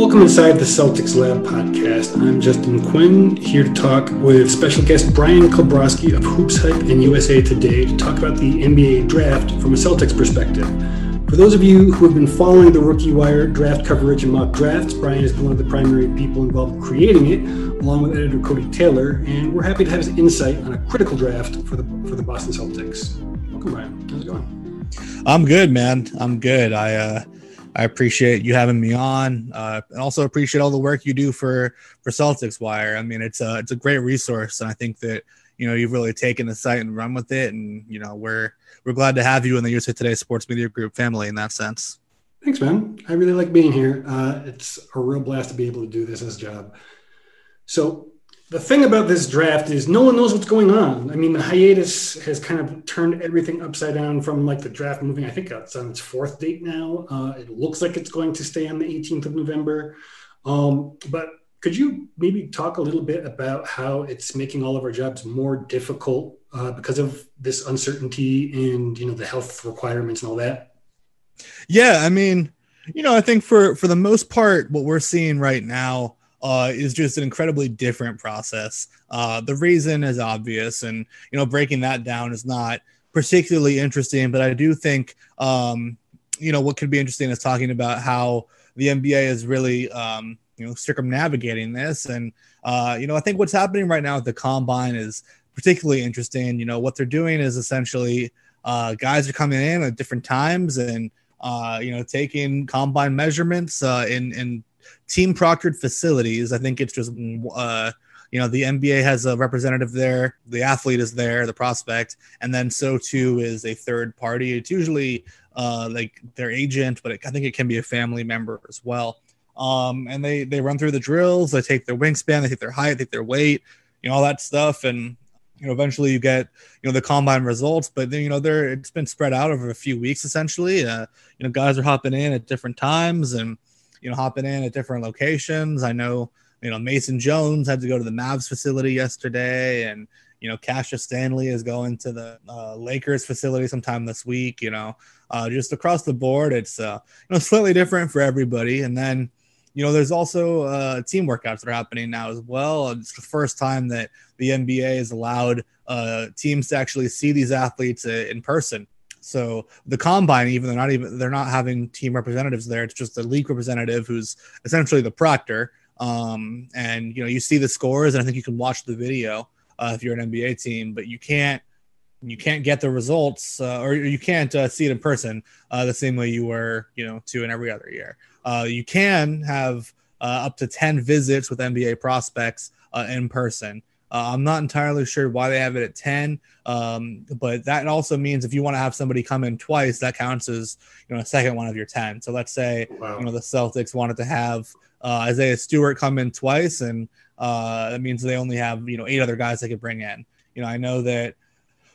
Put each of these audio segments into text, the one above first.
Welcome inside the Celtics Lab podcast. I'm Justin Quinn, here to talk with special guest Brian Kalbrosky of Hoops Hype and USA Today to talk about the NBA draft from a Celtics perspective. For those of you who have been following the Rookie Wire draft coverage and mock drafts, Brian is one of the primary people involved in creating it, along with editor Cody Taylor, and we're happy to have his insight on a critical draft for the for the Boston Celtics. Welcome, Brian. How's it going? I'm good, man. I'm good. I uh I appreciate you having me on, uh, and also appreciate all the work you do for for Celtics Wire. I mean, it's a it's a great resource, and I think that you know you've really taken the site and run with it, and you know we're we're glad to have you in the USA Today Sports Media Group family in that sense. Thanks, man. I really like being here. Uh, it's a real blast to be able to do this as a job. So the thing about this draft is no one knows what's going on. I mean, the hiatus has kind of turned everything upside down from like the draft moving. I think it's on its fourth date now. Uh, it looks like it's going to stay on the 18th of November. Um, but could you maybe talk a little bit about how it's making all of our jobs more difficult uh, because of this uncertainty and you know the health requirements and all that? Yeah, I mean, you know, I think for for the most part, what we're seeing right now uh, is just an incredibly different process. Uh, the reason is obvious, and you know, breaking that down is not particularly interesting. But I do think, um, you know, what could be interesting is talking about how the NBA is really, um, you know, circumnavigating this. And uh, you know, I think what's happening right now at the combine is particularly interesting. You know, what they're doing is essentially uh, guys are coming in at different times and uh, you know taking combine measurements uh, in in team proctored facilities. I think it's just, uh, you know, the NBA has a representative there, the athlete is there, the prospect, and then so too is a third party. It's usually uh, like their agent, but it, I think it can be a family member as well. Um, and they they run through the drills, they take their wingspan, they take their height, they take their weight, you know, all that stuff, and you know, eventually you get you know the combine results. But then you know, they're it's been spread out over a few weeks essentially. Uh, you know, guys are hopping in at different times and you know, hopping in at different locations. I know, you know, Mason Jones had to go to the Mavs facility yesterday, and you know, Cassius Stanley is going to the uh, Lakers facility sometime this week. You know, uh, just across the board, it's uh, you know slightly different for everybody. And then, you know, there's also uh, team workouts that are happening now as well. It's the first time that the NBA has allowed uh, teams to actually see these athletes uh, in person. So the combine, even they're not even they're not having team representatives there. It's just the league representative who's essentially the proctor. Um, and you know, you see the scores, and I think you can watch the video uh, if you're an NBA team, but you can't you can't get the results uh, or you can't uh, see it in person uh, the same way you were, you know, to in every other year. Uh, you can have uh, up to 10 visits with NBA prospects uh, in person. Uh, I'm not entirely sure why they have it at 10, um, but that also means if you want to have somebody come in twice, that counts as you know a second one of your 10. So let's say wow. you know the Celtics wanted to have uh, Isaiah Stewart come in twice, and uh, that means they only have you know eight other guys they could bring in. You know, I know that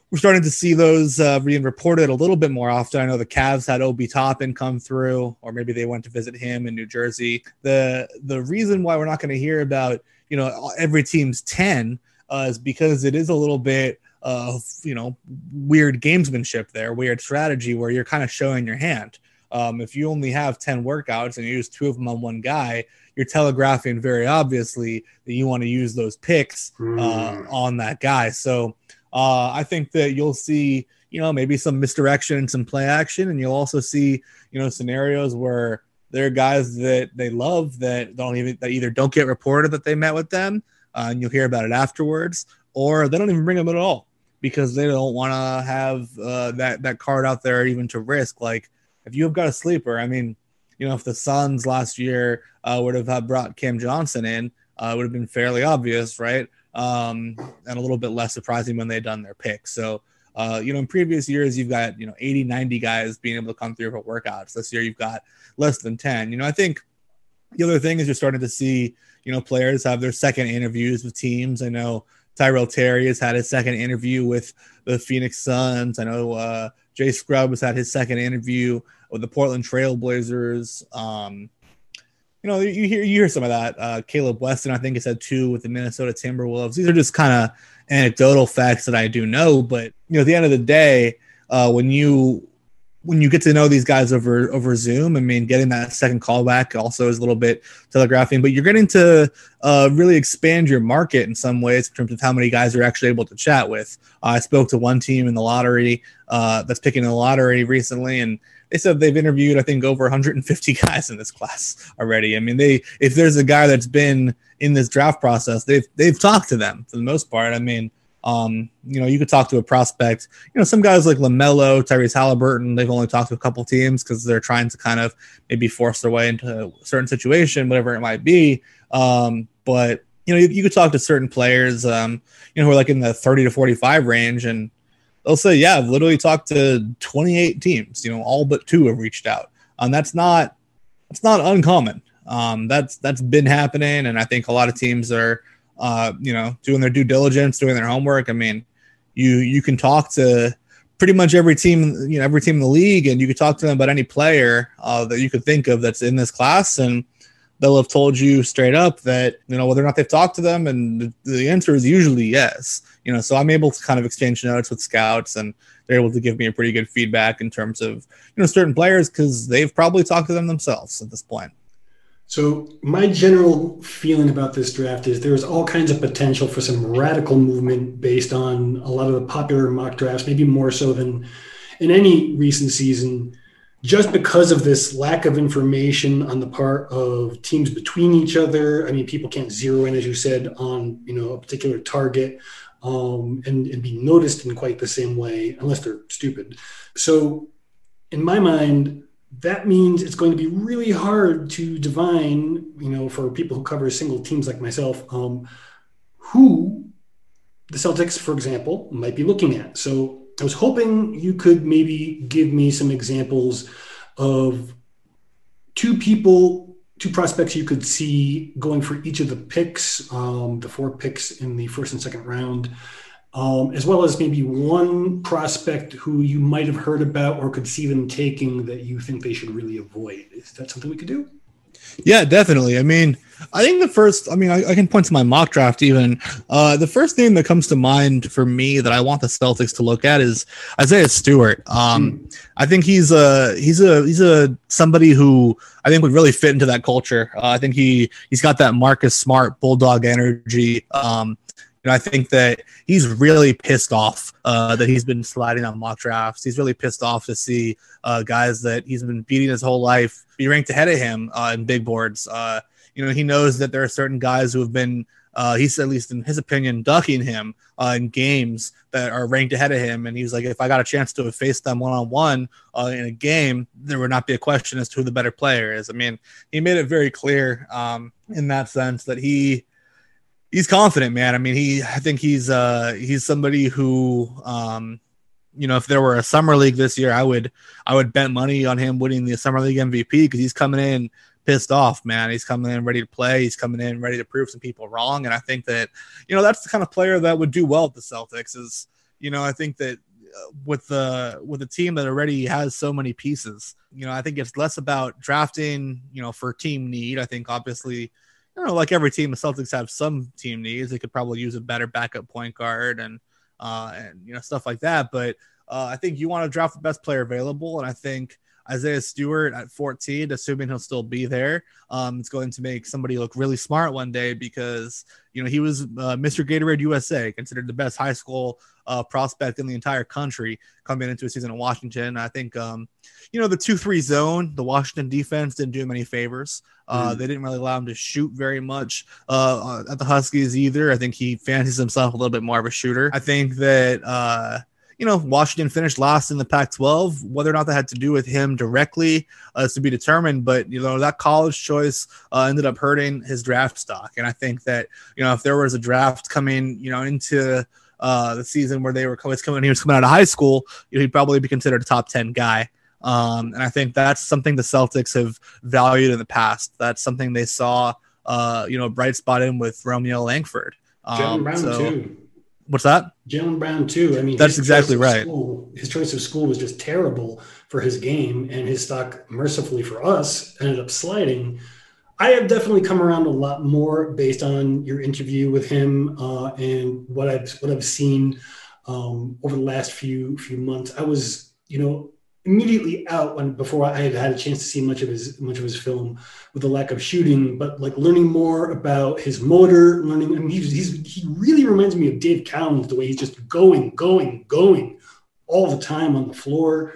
we're starting to see those uh, being reported a little bit more often. I know the Cavs had Obi Toppin come through, or maybe they went to visit him in New Jersey. The the reason why we're not going to hear about you know every team's 10 uh, is because it is a little bit of you know weird gamesmanship there weird strategy where you're kind of showing your hand um, if you only have 10 workouts and you use two of them on one guy you're telegraphing very obviously that you want to use those picks uh, mm. on that guy so uh, i think that you'll see you know maybe some misdirection and some play action and you'll also see you know scenarios where there are guys that they love that don't even that either don't get reported that they met with them, uh, and you'll hear about it afterwards, or they don't even bring them at all because they don't want to have uh, that that card out there even to risk. Like if you have got a sleeper, I mean, you know, if the Suns last year uh, would have brought Cam Johnson in, uh, it would have been fairly obvious, right? Um, and a little bit less surprising when they'd done their pick. So, uh, you know, in previous years, you've got, you know, 80, 90 guys being able to come through for workouts. This year, you've got less than 10. You know, I think the other thing is you're starting to see, you know, players have their second interviews with teams. I know Tyrell Terry has had his second interview with the Phoenix Suns. I know uh, Jay has had his second interview with the Portland Trailblazers. Um, you know, you hear you hear some of that. Uh, Kaleb Wesson, I think, has had two with the Minnesota Timberwolves. These are just kind of anecdotal facts that I do know, but you know, at the end of the day, uh, when you when you get to know these guys over over Zoom, I mean, getting that second callback also is a little bit telegraphing, but you're getting to uh, really expand your market in some ways in terms of how many guys you're actually able to chat with. Uh, I spoke to one team in the lottery uh, that's picking the lottery recently, and they said they've interviewed I think over 150 guys in this class already. I mean, they if there's a guy that's been in this draft process, they've they've talked to them for the most part. I mean um, you know, you could talk to a prospect. You know, some guys like LaMelo, Tyrese Halliburton, they've only talked to a couple teams because they're trying to kind of maybe force their way into a certain situation, whatever it might be. Um, but you know, you, you, could talk to certain players, um, you know, who are like in the 30 to 45 range, and they'll say, "Yeah, I've literally talked to 28 teams. You know, all but two have reached out." And that's not that's not uncommon. Um, that's that's been happening, and I think a lot of teams are uh, you know, doing their due diligence, doing their homework. I mean, you you can talk to pretty much every team, you know, every team in the league, and you could talk to them about any player uh, that you could think of that's in this class, and they'll have told you straight up that you know whether or not they've talked to them, and the, the answer is usually yes. You know, so I'm able to kind of exchange notes with scouts, and they're able to give me a pretty good feedback in terms of you know certain players because they've probably talked to them themselves at this point. So my general feeling about this draft is there's all kinds of potential for some radical movement based on a lot of the popular mock drafts, maybe more so than in any recent season, just because of this lack of information on the part of teams between each other. I mean, people can't zero in, as you said, on you know a particular target um, and, and be noticed in quite the same way, unless they're stupid. So, in my mind, that means it's going to be really hard to divine, you know, for people who cover single teams like myself, um, who the Celtics, for example, might be looking at. So I was hoping you could maybe give me some examples of two people, two prospects you could see going for each of the picks, um, the four picks in the first and second round um, as well as maybe one prospect who you might have heard about or could see them taking that you think they should really avoid. Is that something we could do? Yeah, definitely. I mean, I think the first, I mean, I, I can point to my mock draft even. Uh, the first name that comes to mind for me that I want the Celtics to look at is Isaiah Stewart. Um, mm. I think he's a he's a he's a somebody who I think would really fit into that culture. Uh, I think he he's got that Marcus Smart bulldog energy. Um, know, I think that he's really pissed off uh, that he's been sliding on mock drafts. He's really pissed off to see uh, guys that he's been beating his whole life be ranked ahead of him uh, in big boards. Uh, you know, he knows that there are certain guys who have been, uh, he's at least in his opinion, ducking him uh, in games that are ranked ahead of him. And he's like, if I got a chance to face them one on one in a game, there would not be a question as to who the better player is. I mean, he made it very clear um, in that sense that he he's confident, man. I mean, he I think he's uh he's somebody who um you know if there were a summer league this year, I would I would bet money on him winning the summer league MVP because he's coming in pissed off, man. He's coming in ready to play. He's coming in ready to prove some people wrong, and I think that you know that's the kind of player that would do well at the Celtics. Is you know I think that uh, with the with a team that already has so many pieces, you know I think it's less about drafting, you know, for team need. I think obviously you know, like every team, the Celtics have some team needs. They could probably use a better backup point guard and uh, and you know stuff like that. But uh, I think you want to draft the best player available, and I think Isaiah Stewart at 14, assuming he'll still be there, um, it's going to make somebody look really smart one day because you know he was uh, Mr. Gatorade USA, considered the best high school uh, prospect in the entire country coming into a season in Washington. I think um, you know the two-three zone, the Washington defense didn't do him any favors. Uh, mm. They didn't really allow him to shoot very much uh, at the Huskies either. I think he fancies himself a little bit more of a shooter. I think that uh, you know, Washington finished last in the Pac 12. Whether or not that had to do with him directly uh, is to be determined. But, you know, that college choice uh, ended up hurting his draft stock. And I think that, you know, if there was a draft coming, you know, into uh, the season where they were coming, he was coming out of high school, you know, he'd probably be considered a top 10 guy. Um, and I think that's something the Celtics have valued in the past. That's something they saw, uh, you know, bright spot in with Romeo Langford. Um, Brown so, too. What's that? Jaylen Brown too. I mean, that's exactly right. School, his choice of school was just terrible for his game, and his stock, mercifully for us, ended up sliding. I have definitely come around a lot more based on your interview with him uh, and what I've what I've seen um, over the last few few months. I was, you know, immediately out when before I had had a chance to see much of his much of his film with the lack of shooting, but like learning more about his motor, learning. I mean, he's, he's he really reminds me of Dave Cowens the way he's just going, going, going all the time on the floor.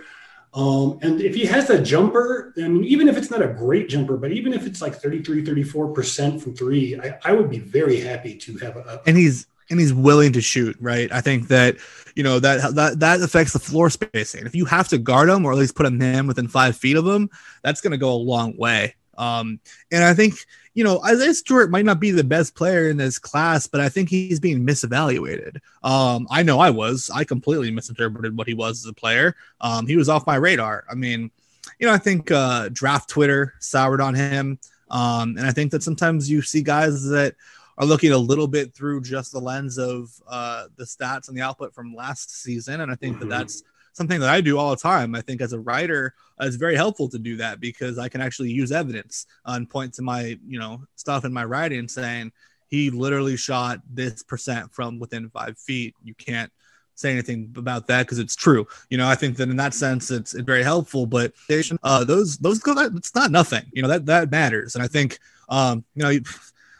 Um, and if he has that jumper, I mean, even if it's not a great jumper, but even if it's like 33, 34% from three, I, I would be very happy to have a. And he's and he's willing to shoot, right? I think that you know that that that affects the floor spacing. If you have to guard him or at least put a man within five feet of him, that's going to go a long way. Um, and I think you know Isaiah Stewart might not be the best player in this class, but I think he's being misevaluated. Um, I know I was. I completely misinterpreted what he was as a player. Um, he was off my radar. I mean, you know, I think uh, draft Twitter soured on him. Um, and I think that sometimes you see guys that are looking a little bit through just the lens of uh, the stats and the output from last season. And I think mm-hmm. that that's something that I do all the time. I think as a writer, uh, it's very helpful to do that because I can actually use evidence and point to my, you know, stuff in my writing saying he literally shot this percent from within five feet. You can't say anything about that because it's true. You know, I think that in that sense, it's, it's very helpful. But uh, those those it's not nothing. You know that that matters, and I think um, you know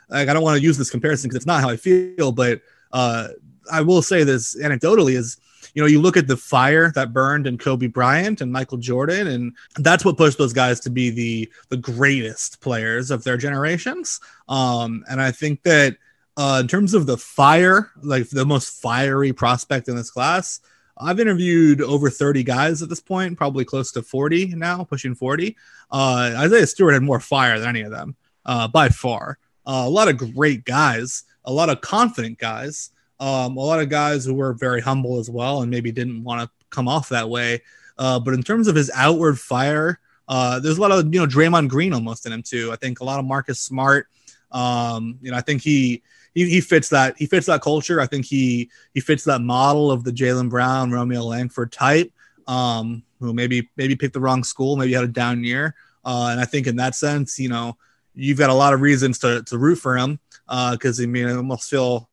like I don't want to use this comparison because it's not how I feel, but uh, I will say this anecdotally is you know you look at the fire that burned in Kobe Bryant and Michael Jordan, and that's what pushed those guys to be the the greatest players of their generations. Um, and I think that uh, in terms of the fire, like the most fiery prospect in this class. I've interviewed over 30 guys at this point, probably close to 40 now, pushing 40. Uh, Isaiah Stewart had more fire than any of them uh, by far. Uh, a lot of great guys, a lot of confident guys, um, a lot of guys who were very humble as well and maybe didn't want to come off that way. Uh, but in terms of his outward fire, uh, there's a lot of you know Draymond Green almost in him too. I think a lot of Marcus Smart. Um, you know, I think he, he he fits that he fits that culture. I think he he fits that model of the Jaylen Brown, Romeo Langford type. Um, who maybe maybe picked the wrong school, maybe had a down year. Uh, and I think in that sense, you know, you've got a lot of reasons to, to root for him because uh, I mean, it must feel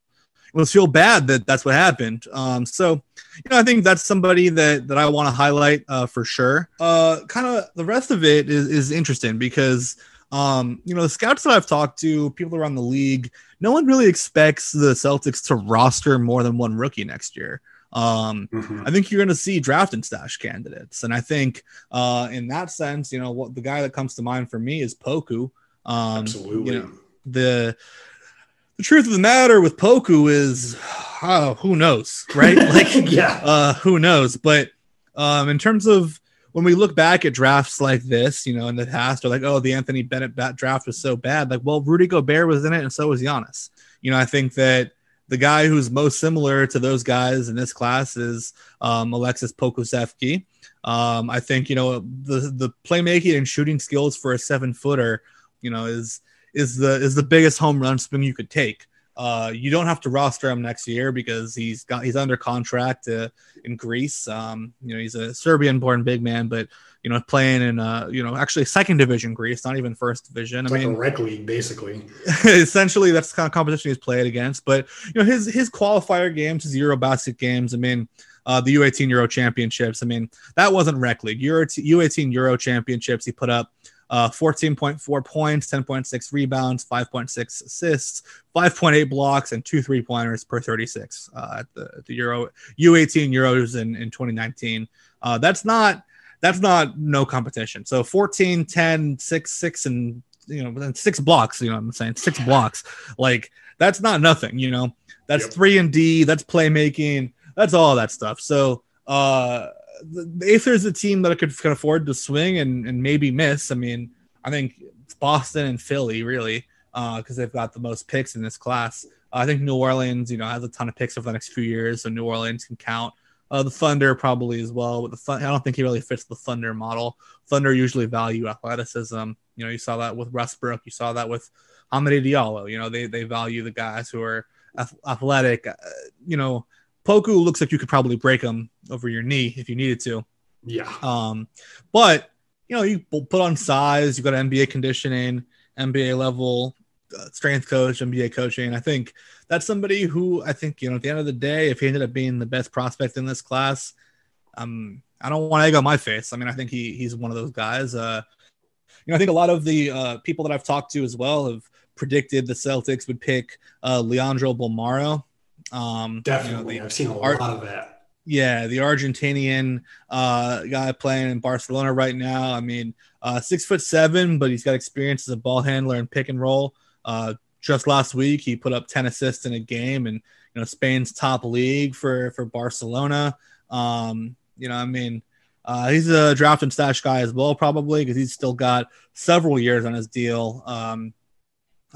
it must feel bad that that's what happened. Um, so, you know, I think that's somebody that that I want to highlight uh, for sure. Uh, kind of the rest of it is is interesting because um, you know the scouts that I've talked to, people around the league, no one really expects the Celtics to roster more than one rookie next year. Um, mm-hmm. I think you're going to see draft and stash candidates, and I think uh, in that sense, you know, what the guy that comes to mind for me is Poku. Um, Absolutely. You know, the the truth of the matter with Poku is, oh, who knows, right? Like, yeah, uh, who knows? But um, in terms of when we look back at drafts like this, you know, in the past, or like, oh, the Anthony Bennett draft was so bad. Like, well, Rudy Gobert was in it, and so was Giannis. You know, I think that the guy who's most similar to those guys in this class is um, Alexis Pokusevski. Um, I think you know the the playmaking and shooting skills for a seven footer you know, is is the is the biggest home run swing you could take. Uh, you don't have to roster him next year because he's got he's under contract uh, in Greece. Um, you know, he's a Serbian-born big man, but you know, playing in uh, you know, actually second division Greece, not even first division. It's I like mean, a rec league, basically. essentially, that's the kind of competition he's played against. But you know, his his qualifier games, his Eurobasket games. I mean, uh, the U18 Euro Championships. I mean, that wasn't rec league. Euro U18 Euro Championships. He put up uh, 14.4 points, 10.6 rebounds, 5.6 assists, 5.8 blocks, and two three pointers per 36 uh, at the, the Euro U18 Euros in, in 2019. Uh, that's not that's not no competition. So 14, 10, 6, 6, and you know, six blocks, you know what I'm saying? Six blocks. Like that's not nothing, you know. That's yep. three and D, that's playmaking, that's all that stuff. So uh if there's a team that could can afford to swing and, and maybe miss, I mean, I think Boston and Philly really, because uh, they've got the most picks in this class. Uh, I think New Orleans, you know, has a ton of picks over the next few years, so New Orleans can count. Uh, the Thunder probably as well, but the fun, I don't think he really fits the Thunder model. Thunder usually value athleticism. You know, you saw that with Westbrook, you saw that with Hamidou Diallo. You know, they they value the guys who are athletic. Uh, you know, Poku looks like you could probably break him over your knee if you needed to. Yeah. Um, but you know, you put on size, you got NBA conditioning, NBA level uh, strength coach, NBA coaching. I think that's somebody who I think you know at the end of the day, if he ended up being the best prospect in this class, um, I don't want egg on my face. I mean, I think he he's one of those guys. Uh, you know, I think a lot of the uh, people that I've talked to as well have predicted the Celtics would pick uh, Leandro Bolmaro. Um, Definitely, you know, the, I've seen a lot of that. Yeah, the Argentinian uh, guy playing in Barcelona right now. I mean, uh, six foot seven, but he's got experience as a ball handler and pick and roll. Uh, just last week, he put up ten assists in a game, and you know Spain's top league for for Barcelona. Um, you know, I mean, uh, he's a draft and stash guy as well, probably because he's still got several years on his deal. Um,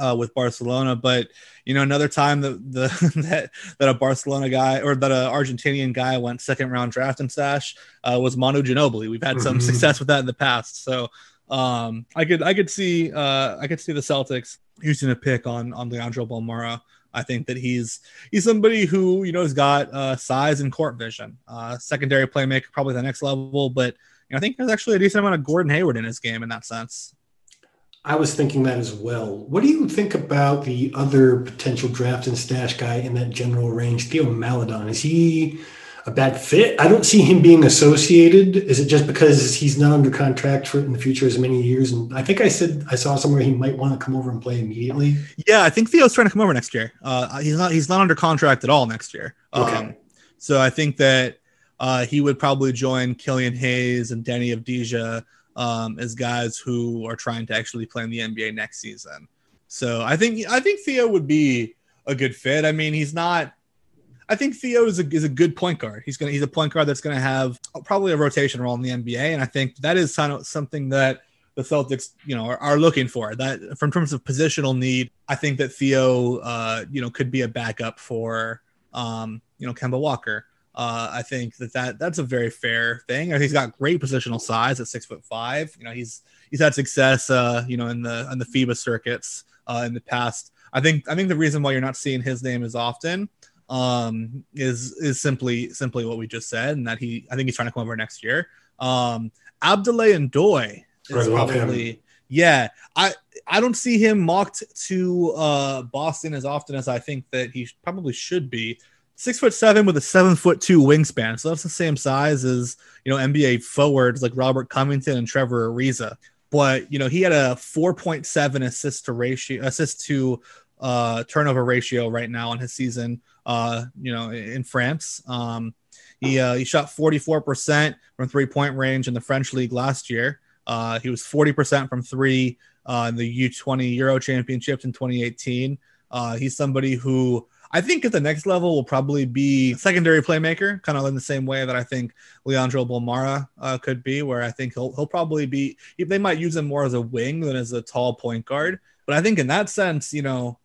uh, with Barcelona. But you know, another time that the that, that a Barcelona guy or that a Argentinian guy went second round draft and stash uh, was Manu Ginobili. We've had some mm-hmm. success with that in the past, so um, I could I could see uh, I could see the Celtics using a pick on on Leandro Bolmaro. I think that he's he's somebody who you know has got uh, size and court vision, uh, secondary playmaker, probably the next level. But you know, I think there's actually a decent amount of Gordon Hayward in his game in that sense. I was thinking that as well. What do you think about the other potential draft and stash guy in that general range, Theo Maledon? Is he a bad fit? I don't see him being associated. Is it just because he's not under contract for in the future as many years? And I think I said I saw somewhere he might want to come over and play immediately. Yeah, I think Theo's trying to come over next year. Uh, he's not he's not under contract at all next year. Okay. Um, so I think that uh, he would probably join Killian Hayes and Deni Avdija um, as guys who are trying to actually play in the NBA next season. So I think I think Theo would be a good fit. I mean, he's not. I think Theo is a, is a good point guard. He's gonna he's a point guard that's gonna have probably a rotation role in the NBA, and I think that is something that the Celtics, you know, are, are, looking for. That from terms of positional need, I think that Theo, uh, you know, could be a backup for, um, you know, Kemba Walker. Uh, I think that, that that's a very fair thing. I think he's got great positional size at six foot five. You know, he's he's had success, uh, you know, in the in the FIBA circuits uh, in the past. I think I think the reason why you're not seeing his name as often um, is is simply simply what we just said, and that he I think he's trying to come over next year. Um, Abdoulaye Ndoye is probably yeah. I I don't see him mocked to uh, Boston as often as I think that he probably should be six foot seven with a seven foot two wingspan. So that's the same size as you know NBA forwards like Robert Covington and Trevor Ariza. But you know he had a 4.7 assist to ratio assist to uh, turnover ratio right now on his season. Uh, you know in France, um, he uh, he shot 44 percent from three point range in the French league last year. Uh, he was 40 percent from three uh, in the U20 Euro Championships in 2018. Uh, he's somebody who I think at the next level will probably be secondary playmaker, kind of in the same way that I think Leandro Bolmaro uh, could be, where I think he'll he'll probably be. They might use him more as a wing than as a tall point guard, but I think in that sense, you know,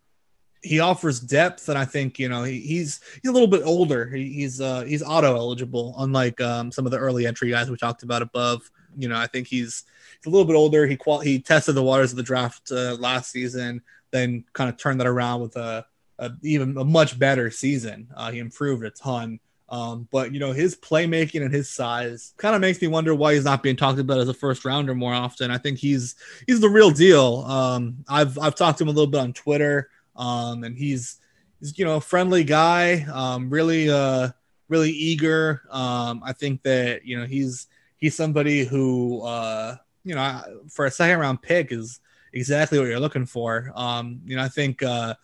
he offers depth, and I think you know he, he's he's a little bit older. He, he's uh, he's auto eligible, unlike um, some of the early entry guys we talked about above. You know, I think he's he's a little bit older. He qual- he tested the waters of the draft uh, last season, then kind of turned that around with a a, even a much better season. Uh, he improved a ton. Um, but you know his playmaking and his size kind of makes me wonder why he's not being talked about as a first rounder more often. I think he's he's the real deal. Um, I've I've talked to him a little bit on Twitter, um, and he's he's you know a friendly guy. Um, really uh, really eager. Um, I think that you know he's he's somebody who uh, you know for a second round pick is exactly what you're looking for. Um, you know, I think uh,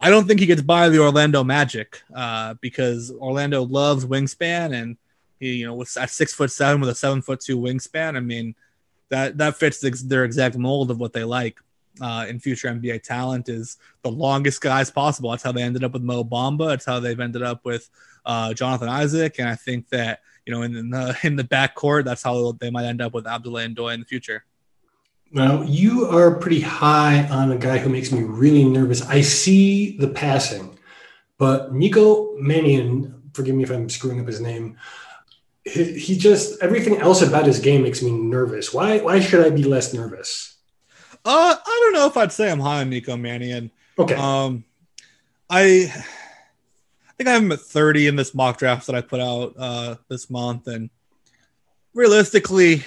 I don't think he gets by the Orlando Magic uh, because Orlando loves wingspan, and he, you know, at six foot seven with a seven foot two wingspan. I mean, that that fits their exact mold of what they like. Uh, in future NBA talent is the longest guys possible. That's how they ended up with Mo Bamba. That's how they've ended up with uh, Jonathan Isaac. And I think that you know in, in the in the backcourt, that's how they might end up with Abdoulaye Ndoye in the future. Now, you are pretty high on a guy who makes me really nervous. I see the passing, but Nico Mannion, forgive me if I'm screwing up his name, he, he just, everything else about his game makes me nervous. Why, why should I be less nervous? Uh, I don't know if I'd say I'm high on Nico Mannion. Okay. Um, I, I think I have him at 30 in this mock draft that I put out uh, this month. And realistically,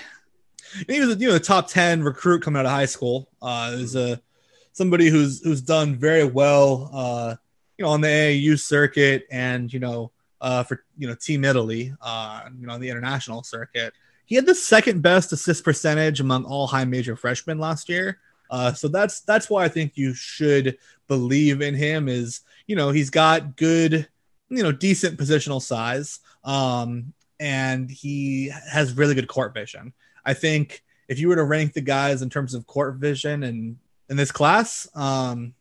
and he was you know a top 10 recruit coming out of high school. Uh is a somebody who's who's done very well uh you know on the AAU circuit and you know uh for you know team Italy uh you know on the international circuit. He had the second best assist percentage among all high major freshmen last year. Uh so that's that's why I think you should believe in him is you know he's got good you know decent positional size um and he has really good court vision I think if you were to rank the guys in terms of court vision and in this class, um,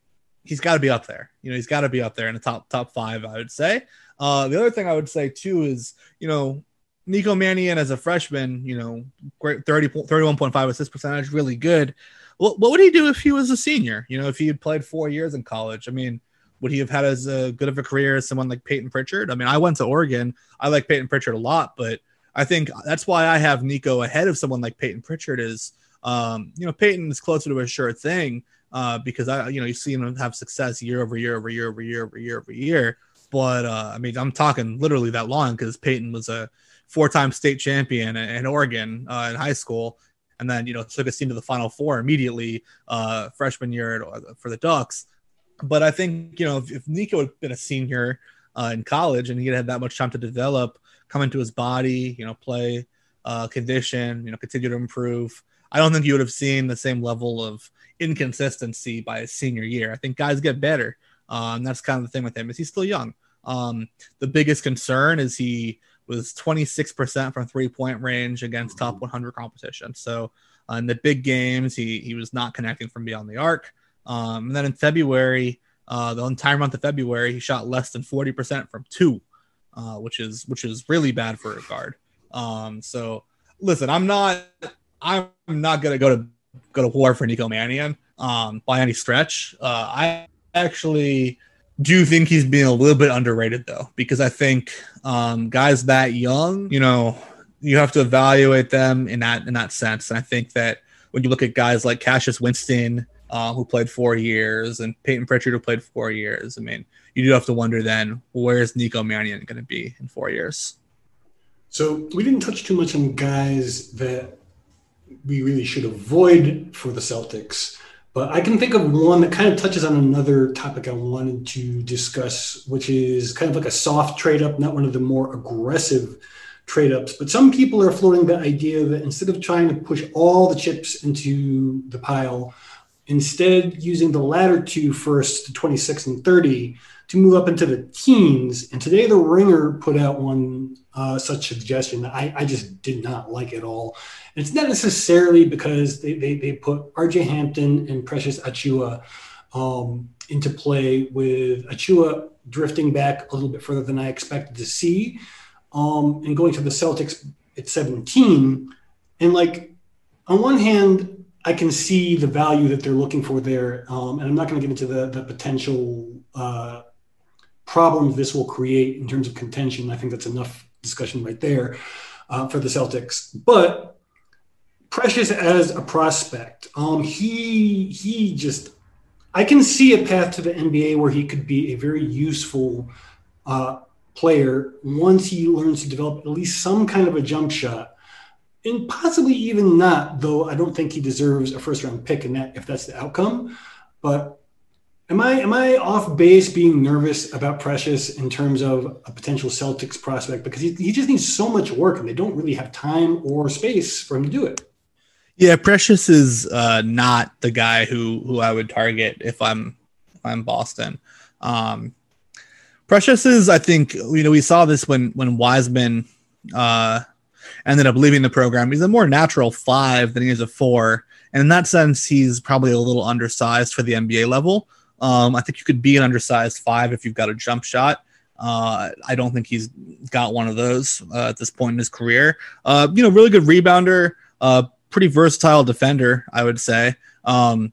he's got to be up there. You know, he's got to be up there in the top top five. I would say. Uh, the other thing I would say too is, you know, Nico Mannion as a freshman, you know, great 30, 31.5 assist percentage, really good. What, what would he do if he was a senior? You know, if he had played four years in college? I mean, would he have had as a good of a career as someone like Payton Pritchard? I mean, I went to Oregon. I like Payton Pritchard a lot, but I think that's why I have Nico ahead of someone like Payton Pritchard. Is um, you know Payton is closer to a sure thing uh, because I you know you see him have success year over year over year over year over year over year. But uh, I mean, I'm talking literally that long because Payton was a four-time state champion in Oregon uh, in high school, and then you know took a team to the Final Four immediately uh, freshman year for the Ducks. But I think you know if, if Nico had been a senior uh, in college and he had that much time to develop, come into his body, you know, play, uh, condition, you know, continue to improve. I don't think you would have seen the same level of inconsistency by his senior year. I think guys get better. Um, that's kind of the thing with him is he's still young. Um, the biggest concern is he was 26% from three point range against top 100 competition. So uh, in the big games, he he was not connecting from beyond the arc. Um, and then in February, uh, the entire month of February, he shot less than 40% from two uh, which is which is really bad for a guard. Um, so listen, I'm not I'm not gonna go to go to war for Nico Mannion um, by any stretch. Uh, I actually do think he's being a little bit underrated though, because I think um, guys that young, you know, you have to evaluate them in that in that sense. And I think that when you look at guys like Cassius Winston, uh, who played four years, and Payton Pritchard, who played four years, I mean, you do have to wonder then where's Nico Mannion going to be in four years? So we didn't touch too much on guys that we really should avoid for the Celtics, but I can think of one that kind of touches on another topic I wanted to discuss, which is kind of like a soft trade up, not one of the more aggressive trade ups. But some people are floating the idea that instead of trying to push all the chips into the pile, instead using the latter two first, to 26 and 30, to move up into the teens. And today, the Ringer put out one uh, such suggestion that I, I, just did not like at all. And it's not necessarily because they, they, they put RJ Hampton and Precious Achiuwa um, into play, with Achiuwa drifting back a little bit further than I expected to see, um, and going to the Celtics at 17. And like, on one hand, I can see the value that they're looking for there, um, and I'm not going to get into the the potential uh, problems this will create in terms of contention. I think that's enough discussion right there uh, for the Celtics. But Precious as a prospect, um, he he just I can see a path to the NBA where he could be a very useful uh, player once he learns to develop at least some kind of a jump shot. And possibly even not, though I don't think he deserves a first round pick in that if that's the outcome. But Am I am I off base being nervous about Precious in terms of a potential Celtics prospect because he, he just needs so much work and they don't really have time or space for him to do it. Yeah, Precious is uh, not the guy who who I would target if I'm if I'm Boston. Um, Precious is, I think, you know, we saw this when when Wiseman uh, ended up leaving the program. He's a more natural five than he is a four, and in that sense, he's probably a little undersized for the NBA level. Um, I think you could be an undersized five if you've got a jump shot. Uh, I don't think he's got one of those uh, at this point in his career. Uh, you know, really good rebounder, uh, pretty versatile defender, I would say. Um,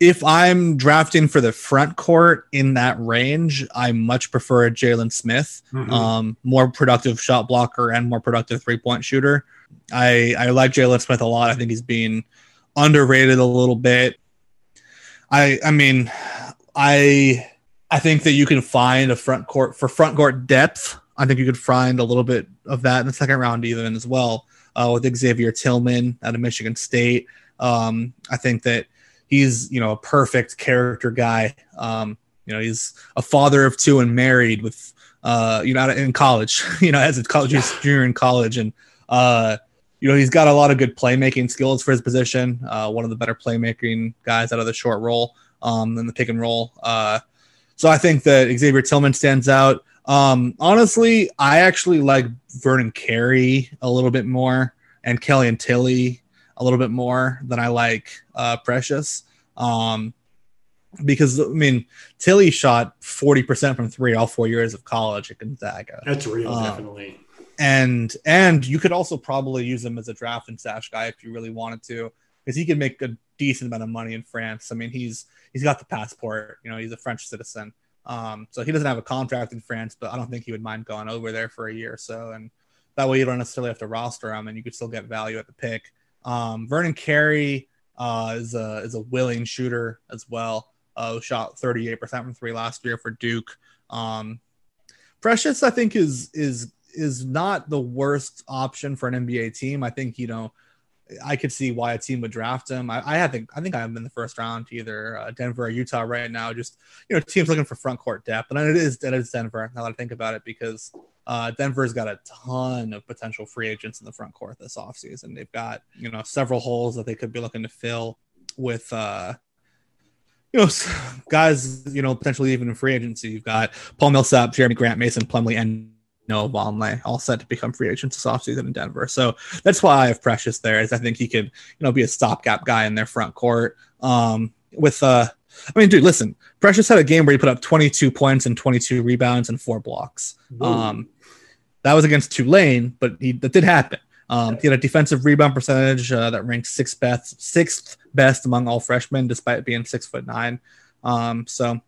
if I'm drafting for the front court in that range, I much prefer Jalen Smith, mm-hmm. um, more productive shot blocker and more productive three point shooter. I, I like Jalen Smith a lot. I think he's being underrated a little bit. I I mean, I I think that you can find a front court for front court depth. I think you could find a little bit of that in the second round even as well uh, with Xavier Tillman out of Michigan State. Um, I think that he's you know a perfect character guy. Um, you know he's a father of two and married with uh, you know in college. You know as a college yeah. junior in college and uh, you know, he's got a lot of good playmaking skills for his position. Uh, one of the better playmaking guys out of the short roll um, and the pick and roll. Uh, so I think that Xavier Tillman stands out. Um, honestly, I actually like Vernon Carey a little bit more and Killian Tillie a little bit more than I like uh, Precious. Um, because I mean, Tillie shot 40% from three all four years of college at Gonzaga. That's real, um, definitely. and and you could also probably use him as a draft and stash guy if you really wanted to because he could make a decent amount of money in france. I mean he's he's got the passport you know he's a french citizen. Um, so he doesn't have a contract in france but i don't think he would mind going over there for a year or so. And that way you don't necessarily have to roster him and you could still get value at the pick um, vernon carey uh, is a is a willing shooter as well uh, shot 38% from three last year for duke um, precious i think is is is not the worst option for an NBA team. I think you know, I could see why a team would draft him. I, I think I think I'm in the first round to either uh, Denver or Utah right now. Just you know, teams looking for front court depth, and it is it is Denver. Now that I think about it, because uh, Denver's got a ton of potential free agents in the front court this offseason. They've got you know several holes that they could be looking to fill with. uh you know, guys, you know, potentially even in free agency. You've got Paul Millsap, Jerami Grant, Mason Plumlee, and Noah Vonleh, all set to become free agents this offseason in Denver. So that's why I have Precious there, is I think he could, you know, be a stopgap guy in their front court. Um, with uh I mean, dude, listen, Precious had a game where he put up 22 points and 22 rebounds and four blocks. Um, that was against Tulane, but he, that did happen. Um, he had a defensive rebound percentage uh, that ranked sixth best, sixth best among all freshmen, despite being six foot nine. Um, so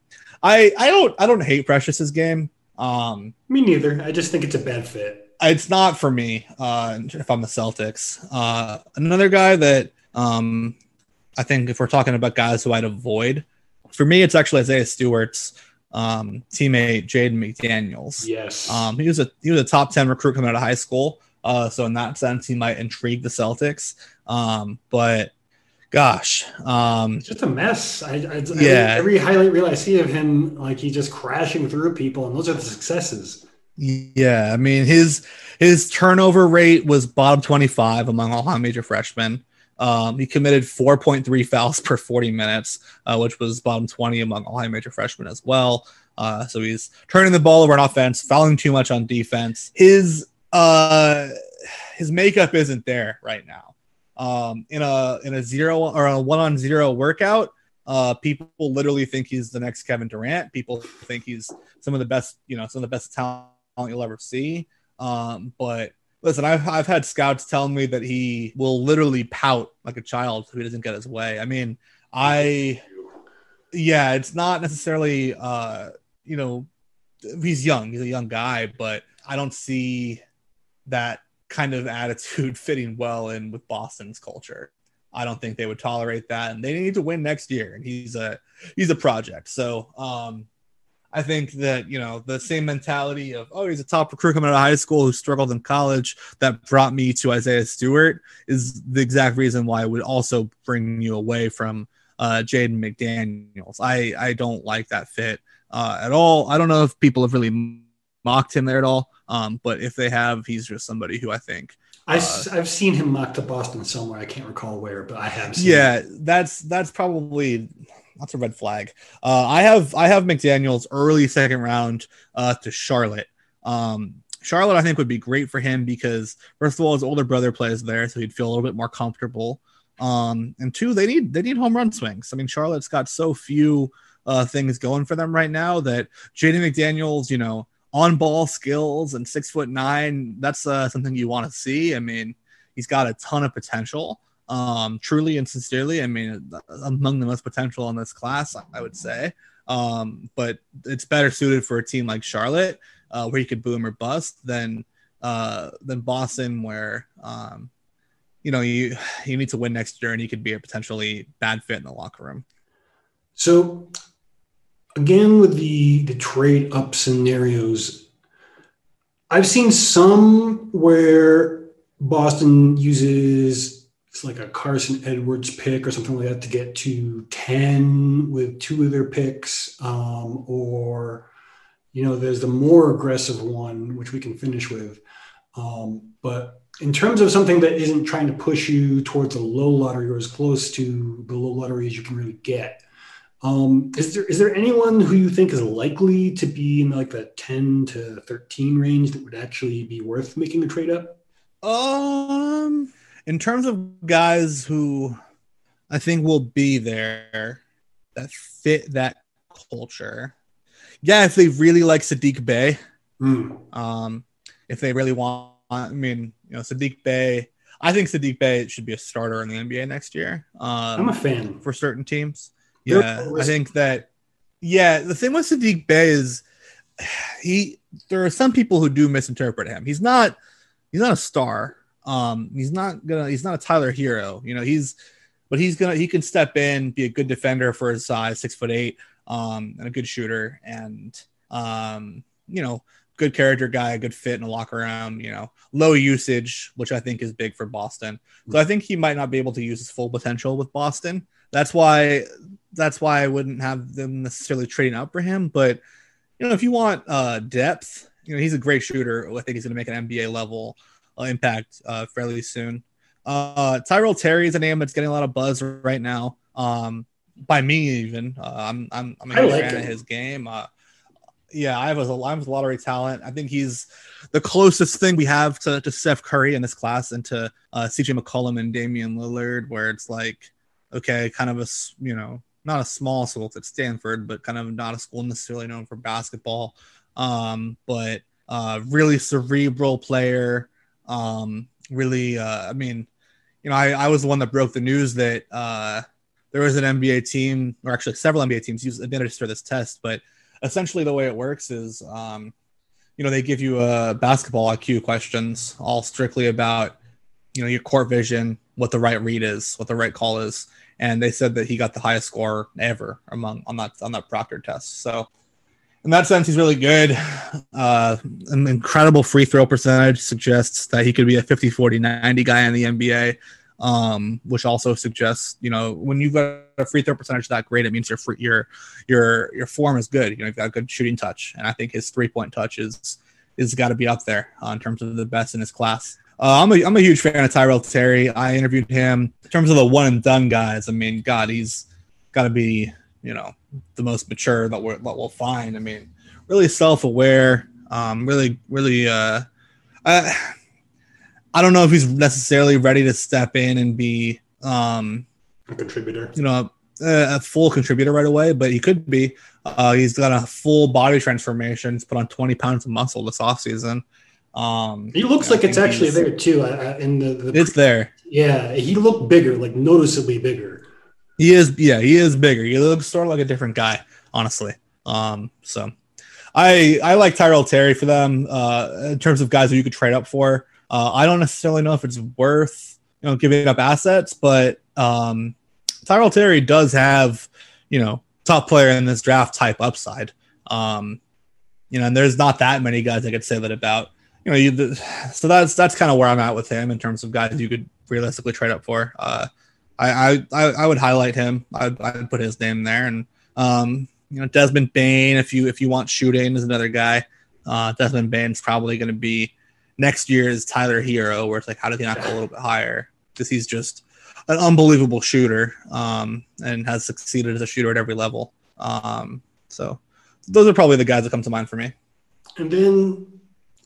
I I don't I don't hate Precious's game. Um, me neither. I just think it's a bad fit. It's not for me. Uh, if I'm the Celtics, uh, another guy that um, I think if we're talking about guys who I'd avoid, for me, it's actually Isaiah Stewart's um, teammate Jaden McDaniels. Yes. Um, he was a he was a top ten recruit coming out of high school. Uh, so in that sense, he might intrigue the Celtics. Um, but gosh, um, it's just a mess. I, I, yeah. every highlight reel I see of him, like he just crashing through people, and those are the successes. Yeah, I mean his his turnover rate was bottom twenty five among all high major freshmen. Um, he committed 4.3 fouls per 40 minutes, uh, which was bottom 20 among all high major freshmen as well. Uh, so he's turning the ball over on offense, fouling too much on defense. His uh, his makeup isn't there right now um, in a in a zero or a one on zero workout. Uh, people literally think he's the next Kevin Durant. People think he's some of the best, you know, some of the best talent you'll ever see. Um, but listen, I've I've had scouts tell me that he will literally pout like a child if he doesn't get his way. I mean, I yeah, it's not necessarily uh, you know, he's young, he's a young guy, but I don't see that kind of attitude fitting well in with Boston's culture. I don't think they would tolerate that, and they need to win next year. And he's a he's a project. So um, I think that you know the same mentality of oh he's a top recruit coming out of high school who struggled in college that brought me to Isaiah Stewart is the exact reason why it would also bring you away from uh, Jaden McDaniels. I I don't like that fit uh, at all. I don't know if people have really mocked him there at all, um, but if they have, he's just somebody who I think. I, have seen him mocked to Boston somewhere. I can't recall where, but I have. yeah, him. that's that's probably that's a red flag. Uh, I have I have McDaniel's early second round uh, to Charlotte. Um, Charlotte, I think, would be great for him because first of all, his older brother plays there, so he'd feel a little bit more comfortable. Um, and two, they need they need home run swings. I mean, Charlotte's got so few uh, things going for them right now that Jaden McDaniels, you know, on ball skills and six foot nine, that's uh, something you want to see. I mean, he's got a ton of potential. Um, truly and sincerely, I mean, among the most potential in this class, I would say. Um, but it's better suited for a team like Charlotte, uh, where you could boom or bust, than uh, than Boston, where um, you know you you need to win next year, and he could be a potentially bad fit in the locker room. So again, with the the trade up scenarios, I've seen some where Boston uses it's like a Carson Edwards pick or something like that to get to 10 with two of their picks. Um, or, you know, there's the more aggressive one, which we can finish with. Um, but in terms of something that isn't trying to push you towards a low lottery or as close to the low lottery as you can really get, um, is there is there anyone who you think is likely to be in like the 10 to 13 range that would actually be worth making a trade up? Um, in terms of guys who I think will be there that fit that culture, yeah, if they really like Sadiq Bey, mm. um, if they really want, I mean, you know, Sadiq Bey, I think Sadiq Bey should be a starter in the NBA next year. Um, I'm a fan for certain teams. Yeah, I think that. Yeah, the thing with Sadiq Bey is he. There are some people who do misinterpret him. He's not. He's not a star. Um, he's not gonna. He's not a Tyler Herro, You know, he's. But he's gonna. He can step in, be a good defender for his size, six foot eight, um, and a good shooter, and um, you know, good character guy, a good fit in a locker room. You know, low usage, which I think is big for Boston. So I think he might not be able to use his full potential with Boston. That's why. That's why I wouldn't have them necessarily trading up for him. But you know, if you want uh, depth, you know, he's a great shooter. I think he's to make an NBA level impact uh, fairly soon. Uh, Tyrell Terry is a name that's getting a lot of buzz right now. Um, by me, even uh, I'm I'm I'm a like fan him. of his game. Uh, yeah, I was a I was lottery talent. I think he's the closest thing we have to, to Steph Curry in this class and to uh, CJ McCollum and Damian Lillard, where it's like, okay, kind of a you know not a small school at Stanford, but kind of not a school necessarily known for basketball, um, but uh, really cerebral player. Um, really, uh, I mean, you know, I, I was the one that broke the news that uh, there was an NBA team, or actually several NBA teams, use administer this test. But essentially, the way it works is, um, you know, they give you a basketball IQ questions, all strictly about, you know, your court vision, what the right read is, what the right call is, and they said that he got the highest score ever among on that on that proctor test. So in that sense, he's really good. Uh, an incredible free throw percentage suggests that he could be a 50, 40, 90 guy in the NBA, um, which also suggests, you know, when you've got a free throw percentage that great, it means your free, your your your form is good. You know, you've got a good shooting touch, and I think his three point touch is is got to be up there uh, in terms of the best in his class. Uh, I'm a I'm a huge fan of Tyrell Terry. I interviewed him in terms of the one and done guys. I mean, God, he's got to be you know the most mature that, we're, that we'll find. I mean, really self aware. Um, really, really. Uh, I, I don't know if he's necessarily ready to step in and be um, a contributor. You know, a, a full contributor right away, but he could be. Uh, he's got a full body transformation. He's put on 20 pounds of muscle this offseason. Um, he looks like it's actually there too. Uh, in the, the it's there. Yeah, he looked bigger, like noticeably bigger. He is, yeah, he is bigger. He looks sort of like a different guy, honestly. Um, so I I like Tyrell Terry for them uh, in terms of guys who you could trade up for. Uh, I don't necessarily know if it's worth you know giving up assets, but um, Tyrell Terry does have you know top player in this draft type upside. Um, you know, and there's not that many guys I could say that about. You know, you, so that's that's kind of where I'm at with him in terms of guys you could realistically trade up for. Uh, I I, I would highlight him. I I'd put his name there, and um, you know Desmond Bane. If you if you want shooting, is another guy. Uh, Desmond Bane's probably going to be next year's Tyler Herro, where it's like, how did he not go a little bit higher? Because he's just an unbelievable shooter um, and has succeeded as a shooter at every level. Um, so those are probably the guys that come to mind for me. And then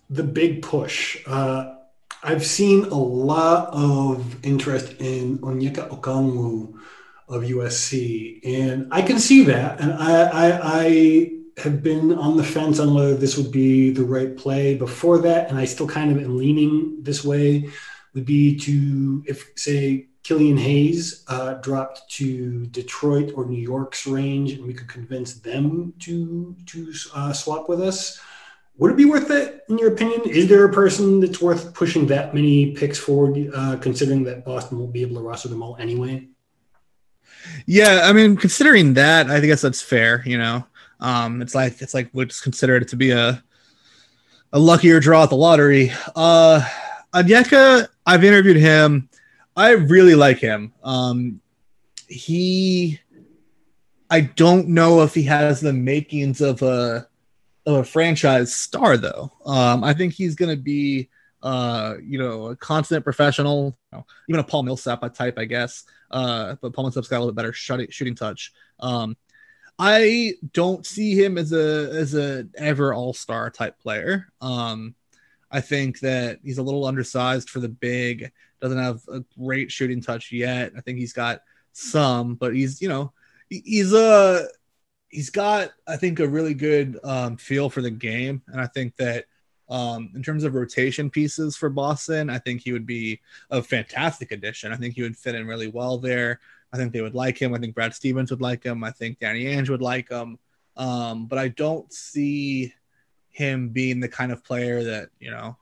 the big push. Uh, I've seen a lot of interest in Onyeka Okongwu of USC, and I can see that. And I, I, I have been on the fence on whether this would be the right play before that, and I still kind of am leaning this way. Would be to if say Killian Hayes uh, dropped to Detroit or New York's range, and we could convince them to to uh, swap with us. Would it be worth it, in your opinion? Is there a person that's worth pushing that many picks forward, uh, considering that Boston won't be able to roster them all anyway? Yeah, I mean, considering that, I guess that's fair. You know, um, it's like it's like we just consider it to be a a luckier draw at the lottery. Uh, Onyeka, I've interviewed him. I really like him. Um, he, I don't know if he has the makings of a of a franchise star though. Um, I think he's going to be, uh, you know, a constant professional, you know, even a Paul Millsap type, I guess. Uh, but Paul Millsap's got a little bit better shooting, touch. Um, I don't see him as a as a ever all star type player. Um, I think that he's a little undersized for the big. Doesn't have a great shooting touch yet. I think he's got some, but he's you know he's a he's got I think a really good um, feel for the game, and I think that um, in terms of rotation pieces for Boston, I think he would be a fantastic addition. I think he would fit in really well there. I think they would like him. I think Brad Stevens would like him. I think Danny Ainge would like him. Um, but I don't see him being the kind of player that you know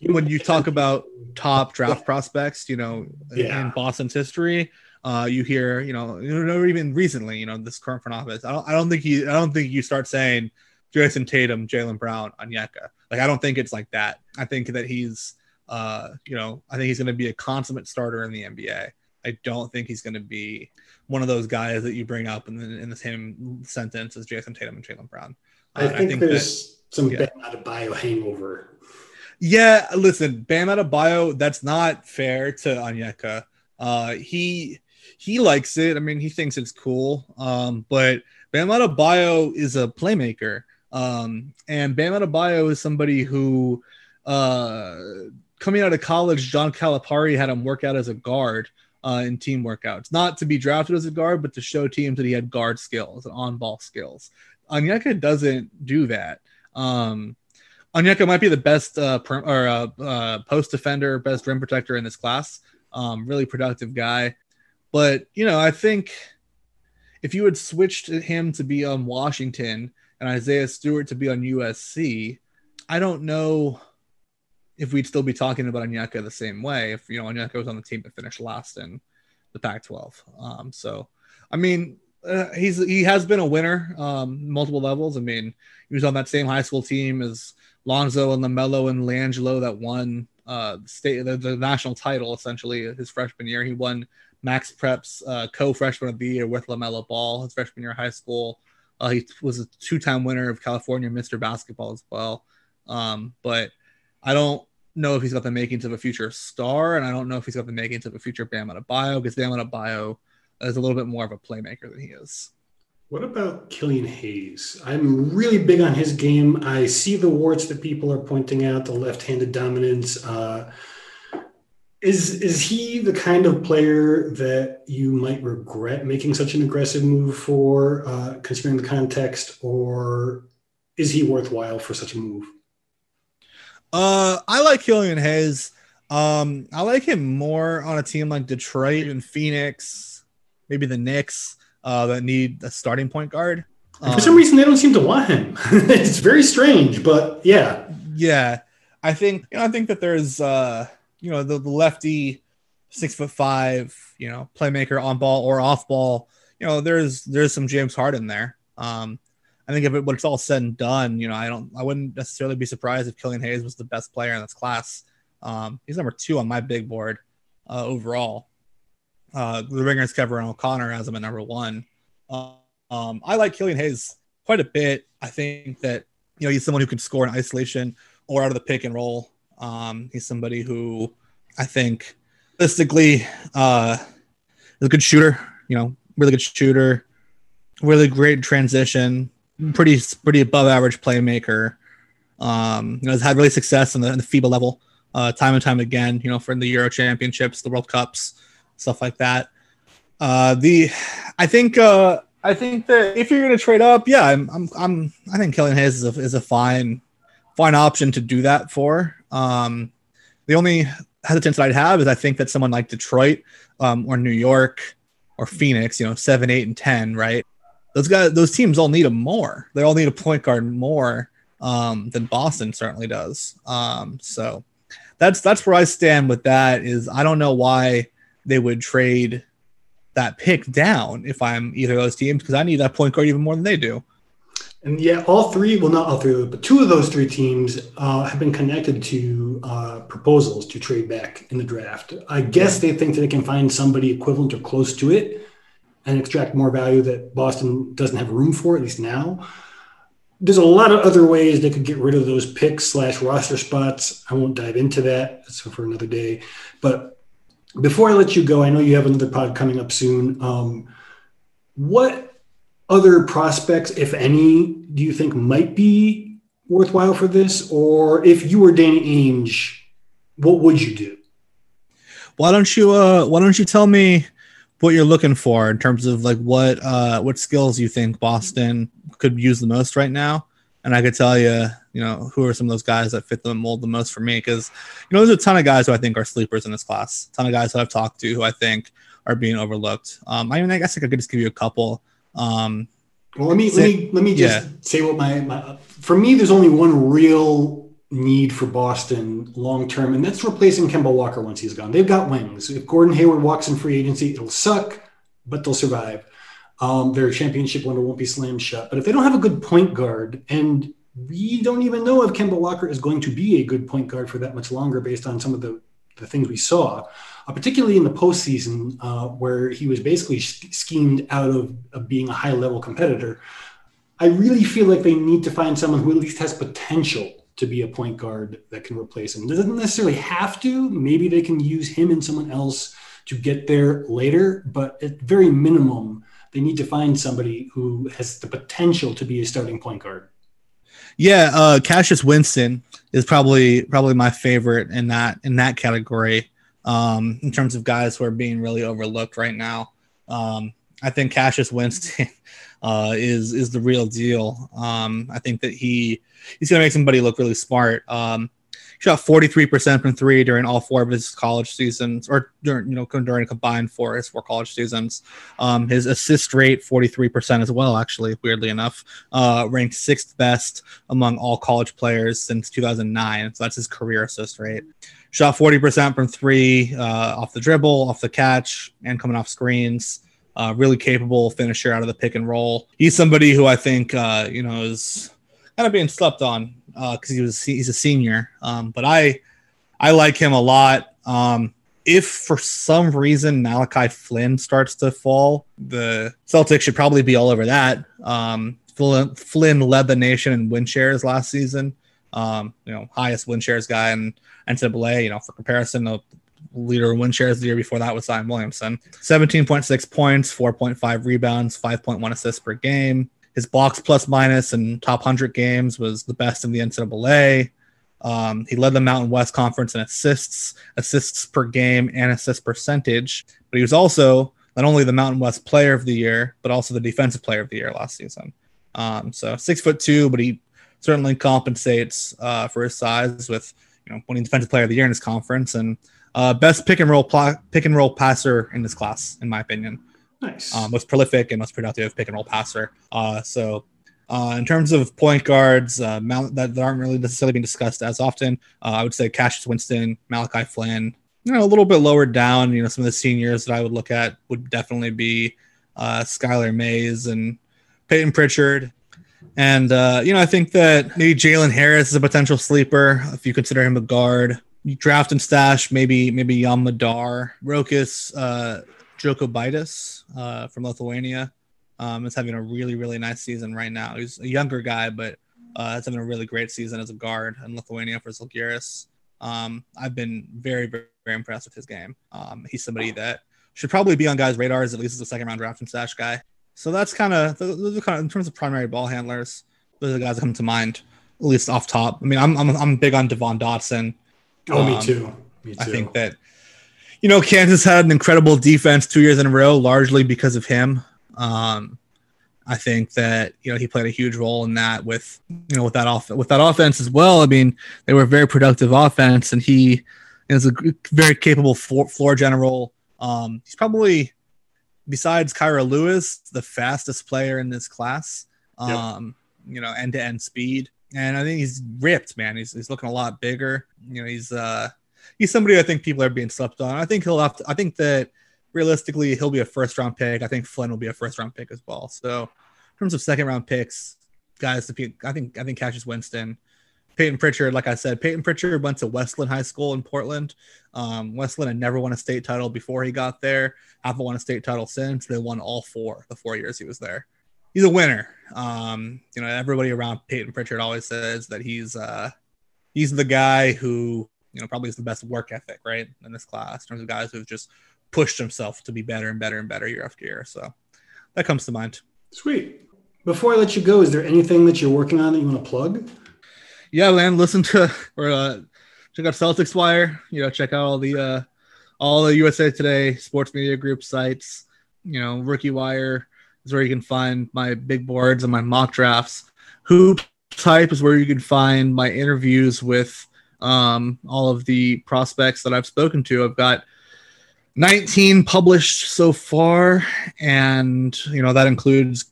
when you talk about top draft prospects, you know, yeah. in Boston's history, uh, you hear, you know, or even recently, you know, this current front office. I don't, I don't think you, I don't think you start saying Jayson Tatum, Jaylen Brown, Onyeka. Like, I don't think it's like that. I think that he's, uh, you know, I think he's going to be a consummate starter in the NBA. I don't think he's going to be one of those guys that you bring up in the, in the same sentence as Jayson Tatum and Jaylen Brown. Uh, I, think I, think there's that, some yeah. Bam Adebayo hangover. Yeah, listen, Bam Adebayo, that's not fair to Onyeka. Uh, he he likes it. I mean, he thinks it's cool. Um, but Bam Adebayo is a playmaker. Um, and Bam Adebayo is somebody who, uh, coming out of college, John Calipari had him work out as a guard uh, in team workouts, not to be drafted as a guard, but to show teams that he had guard skills and on ball skills. Onyeka doesn't do that. Um, Onyeka might be the best uh, per, or uh, uh, post defender, best rim protector in this class. Um, really productive guy, but you know, I think if you had switched him to be on Washington and Isaiah Stewart to be on USC, I don't know if we'd still be talking about Onyeka the same way if you know Onyeka was on the team that finished last in the Pac-12. Um, so, I mean, uh, he's he has been a winner um, multiple levels. I mean, he was on that same high school team as Lonzo and LaMelo and LiAngelo that won uh, state the, the, national title essentially his freshman year. He won MaxPrep's uh, co-freshman of the year with LaMelo Ball his freshman year of high school. Uh, he was a two-time winner of California Mr. Basketball as well. Um, but I don't know if he's got the makings of a future star, and I don't know if he's got the makings of a future Bam Adebayo because Bam Adebayo is a little bit more of a playmaker than he is. What about Killian Hayes? I'm really big on his game. I see the warts that people are pointing out, the left-handed dominance. Uh, is is he the kind of player that you might regret making such an aggressive move for, uh, considering the context, or is he worthwhile for such a move? Uh, I like Killian Hayes. Um, I like him more on a team like Detroit and Phoenix, maybe the Knicks, uh, that need a starting point guard. Um, for some reason, they don't seem to want him. it's very strange, but yeah, yeah. I think you know, I think that there's uh, you know, the, the lefty, six foot five, you know, playmaker on ball or off ball. You know, there's there's some James Harden there. Um, I think if it, when it's all said and done, you know, I don't, I wouldn't necessarily be surprised if Killian Hayes was the best player in this class. Um, he's number two on my big board uh, overall. uh, the Ringers Kevin O'Connor has him at number one. Um, I like Killian Hayes quite a bit. I think that you know he's someone who can score in isolation or out of the pick and roll. Um, he's somebody who I think realistically uh, is a good shooter. You know, really good shooter, really great transition, pretty pretty above average playmaker. Um, you know, has had really success in the, in the FIBA level, uh, time and time again. You know, for the Euro Championships, the World Cups, stuff like that. Uh, the I think uh, I think that if you're going to trade up, yeah, I'm, I'm, I'm I think Killian Hayes is a, is a fine fine option to do that for. Um, the only hesitance I'd have is I think that someone like Detroit um, or New York or Phoenix, you know, seven, eight, and ten, right? Those guys, those teams all need a more. They all need a point guard more um, than Boston certainly does. Um, so that's that's where I stand with that. Is I don't know why they would trade that pick down if I'm either of those teams because I need that point guard even more than they do. And yeah, all three, well, not all three, but two of those three teams uh, have been connected to uh, proposals to trade back in the draft. I guess they think that they can find somebody equivalent or close to it and extract more value that Boston doesn't have room for, at least now. There's a lot of other ways they could get rid of those picks slash roster spots. I won't dive into that. That's for another day. But before I let you go, I know you have another pod coming up soon. Um, what other prospects, if any, do you think might be worthwhile for this? Or if you were Danny Ainge, what would you do? Why don't you uh why don't you tell me what you're looking for in terms of like what uh what skills you think Boston could use the most right now? And I could tell you, you know, who are some of those guys that fit the mold the most for me? Because you know, there's a ton of guys who I think are sleepers in this class. A ton of guys that I've talked to who I think are being overlooked. Um, I mean, I guess I could just give you a couple. Um, well, let me let me let me just yeah. say what my, my for me. There's only one real need for Boston long term, and that's replacing Kemba Walker once he's gone. They've got wings. If Gordon Hayward walks in free agency, it'll suck, but they'll survive. Um, their championship window won't be slammed shut. But if they don't have a good point guard, and we don't even know if Kemba Walker is going to be a good point guard for that much longer, based on some of the the things we saw uh, particularly in the postseason, uh, where he was basically schemed out of, of being a high level competitor. I really feel like they need to find someone who at least has potential to be a point guard that can replace him. Doesn't necessarily have to. Maybe they can use him and someone else to get there later, but at very minimum, they need to find somebody who has the potential to be a starting point guard. Yeah, uh, Cassius Winston is probably probably my favorite in that in that category um, in terms of guys who are being really overlooked right now. Um, I think Cassius Winston uh, is is the real deal. Um, I think that he he's going to make somebody look really smart. Um, shot 43% from three during all four of his college seasons, or during you know during combined four his four college seasons. Um, his assist rate 43% as well. Actually, weirdly enough, uh, ranked sixth best among all college players since 2009. So that's his career assist rate shot 40% from three uh, off the dribble, off the catch, and coming off screens. Uh, really capable finisher out of the pick and roll. He's somebody who I think uh, you know is kind of being slept on because uh, he was he's a senior. Um, but I I like him a lot. Um, if for some reason Malachi Flynn starts to fall, the Celtics should probably be all over that. Um, Flynn, led the nation in win shares last season. Um, you know, highest win shares guy in NCAA. You know, for comparison, the leader in win shares the year before that was Zion Williamson. 17.6 points, 4.5 rebounds, 5.1 assists per game. His blocks plus minus in top 100 games was the best in the NCAA. Um, he led the Mountain West Conference in assists, assists per game, and assist percentage. But he was also not only the Mountain West Player of the Year, but also the Defensive Player of the Year last season. Um, so six foot two, but he certainly compensates uh, for his size with you know winning defensive player of the year in his conference and uh, best pick and roll pl- pick and roll passer in this class, in my opinion. Nice, um, most prolific and most productive pick and roll passer. Uh, so. Uh, in terms of point guards uh, that, that aren't really necessarily being discussed as often, uh, I would say Cassius Winston, Malachi Flynn, you know, a little bit lower down. You know, some of the seniors that I would look at would definitely be uh, Skylar Mays and Payton Pritchard, and uh, you know, I think that maybe Jalen Harris is a potential sleeper if you consider him a guard. You draft and stash maybe maybe Yam Madar, Rokas uh, Jokubaitis uh, from Lithuania um, is having a really, really nice season right now. He's a younger guy, but uh, having a really great season as a guard in Lithuania for Zalgiris. Um, I've been very, very, very impressed with his game. Um, he's somebody that should probably be on guys' radars, at least as a second round draft and stash guy. So that's kind of those are kind of in terms of primary ball handlers. Those are the guys that come to mind, at least off top. I mean, I'm I'm, I'm big on Devon Dotson. Oh, me um, too. Me too. I think that you know Kansas had an incredible defense two years in a row, largely because of him. Um, I think that you know he played a huge role in that with you know with that off with that offense as well. I mean, they were a very productive offense, and he is a very capable floor, floor general. Um, he's probably besides Kira Lewis the fastest player in this class. Um, yep. You know, end to end speed, and I think he's ripped, man. He's he's looking a lot bigger. You know, he's uh he's somebody I think people are being slept on. I think he'll have to. I think that realistically, he'll be a first round pick. I think Flynn will be a first round pick as well. So, in terms of second round picks, guys, I think I think Cassius Winston, Payton Pritchard. Like I said, Payton Pritchard went to West Linn High School in Portland. Um, West Linn had never won a state title before he got there. Haven't won a state title since. They won all four the four years he was there. He's a winner. Um, you know, everybody around Payton Pritchard always says that he's uh, he's the guy who you know probably is the best work ethic right in this class in terms of guys who've just pushed himself to be better and better and better year after year. So that comes to mind. Sweet. Before I let you go, is there anything that you're working on that you want to plug? Yeah, man. Listen to or uh, check out Celtics Wire. You know, check out all the uh, all the USA Today sports media group sites. You know, Rookie Wire is where you can find my big boards and my mock drafts. Hoop Type is where you can find my interviews with um, all of the prospects that I've spoken to. I've got 19 published so far, and you know that includes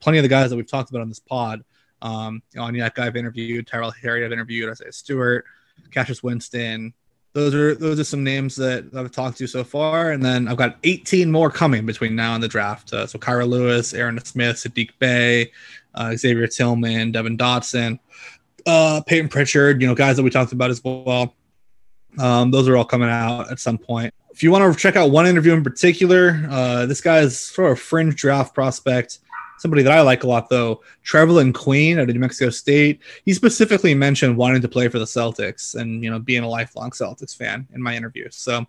plenty of the guys that we've talked about on this pod. Um, Onyeka I've interviewed, Tyrell Terry I've interviewed, Isaiah Stewart, Cassius Winston. Those are those are some names that I've talked to so far, and then I've got 18 more coming between now and the draft. Uh, so Kira Lewis, Aaron Nesmith, Sadiq Bey, uh, Xavier Tillman, Devon Dotson, uh, Payton Pritchard. You know, guys that we talked about as well. Um, those are all coming out at some point if you want to check out one interview in particular, uh, this guy is sort of a fringe draft prospect. Somebody that I like a lot, though, Trevelin Queen out of New Mexico State. He specifically mentioned wanting to play for the Celtics and you know being a lifelong Celtics fan in my interview. So,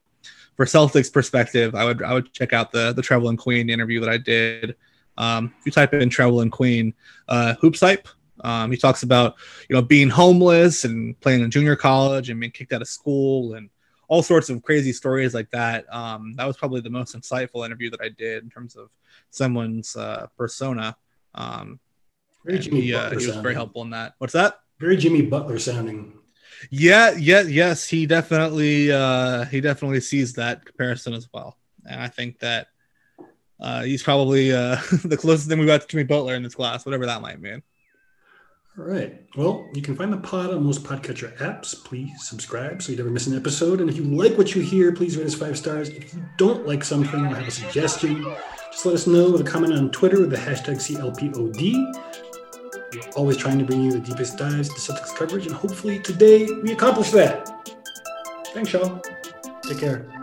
for Celtics perspective, I would I would check out the the Trevelin Queen interview that I did. Um, if you type in Trevelin Queen, uh, hoops hype, um, he talks about you know being homeless and playing in junior college and being kicked out of school and all sorts of crazy stories like that. Um, that was probably the most insightful interview that I did in terms of someone's uh, persona. Um, very Jimmy he, uh, he was very helpful in that. What's that? Very Jimmy Butler sounding. Yeah, yeah, yes, he definitely uh, he definitely sees that comparison as well, and I think that uh, he's probably uh, the closest thing we got to Jimmy Butler in this class, whatever that might mean. All right. Well, you can find the pod on most podcatcher apps. Please subscribe so you never miss an episode. And if you like what you hear, please rate us five stars. If you don't like something or have a suggestion, just let us know with a comment on Twitter with the hashtag CLPOD. We're always trying to bring you the deepest dives to Celtics coverage, and hopefully today we accomplish that. Thanks, y'all. Take care.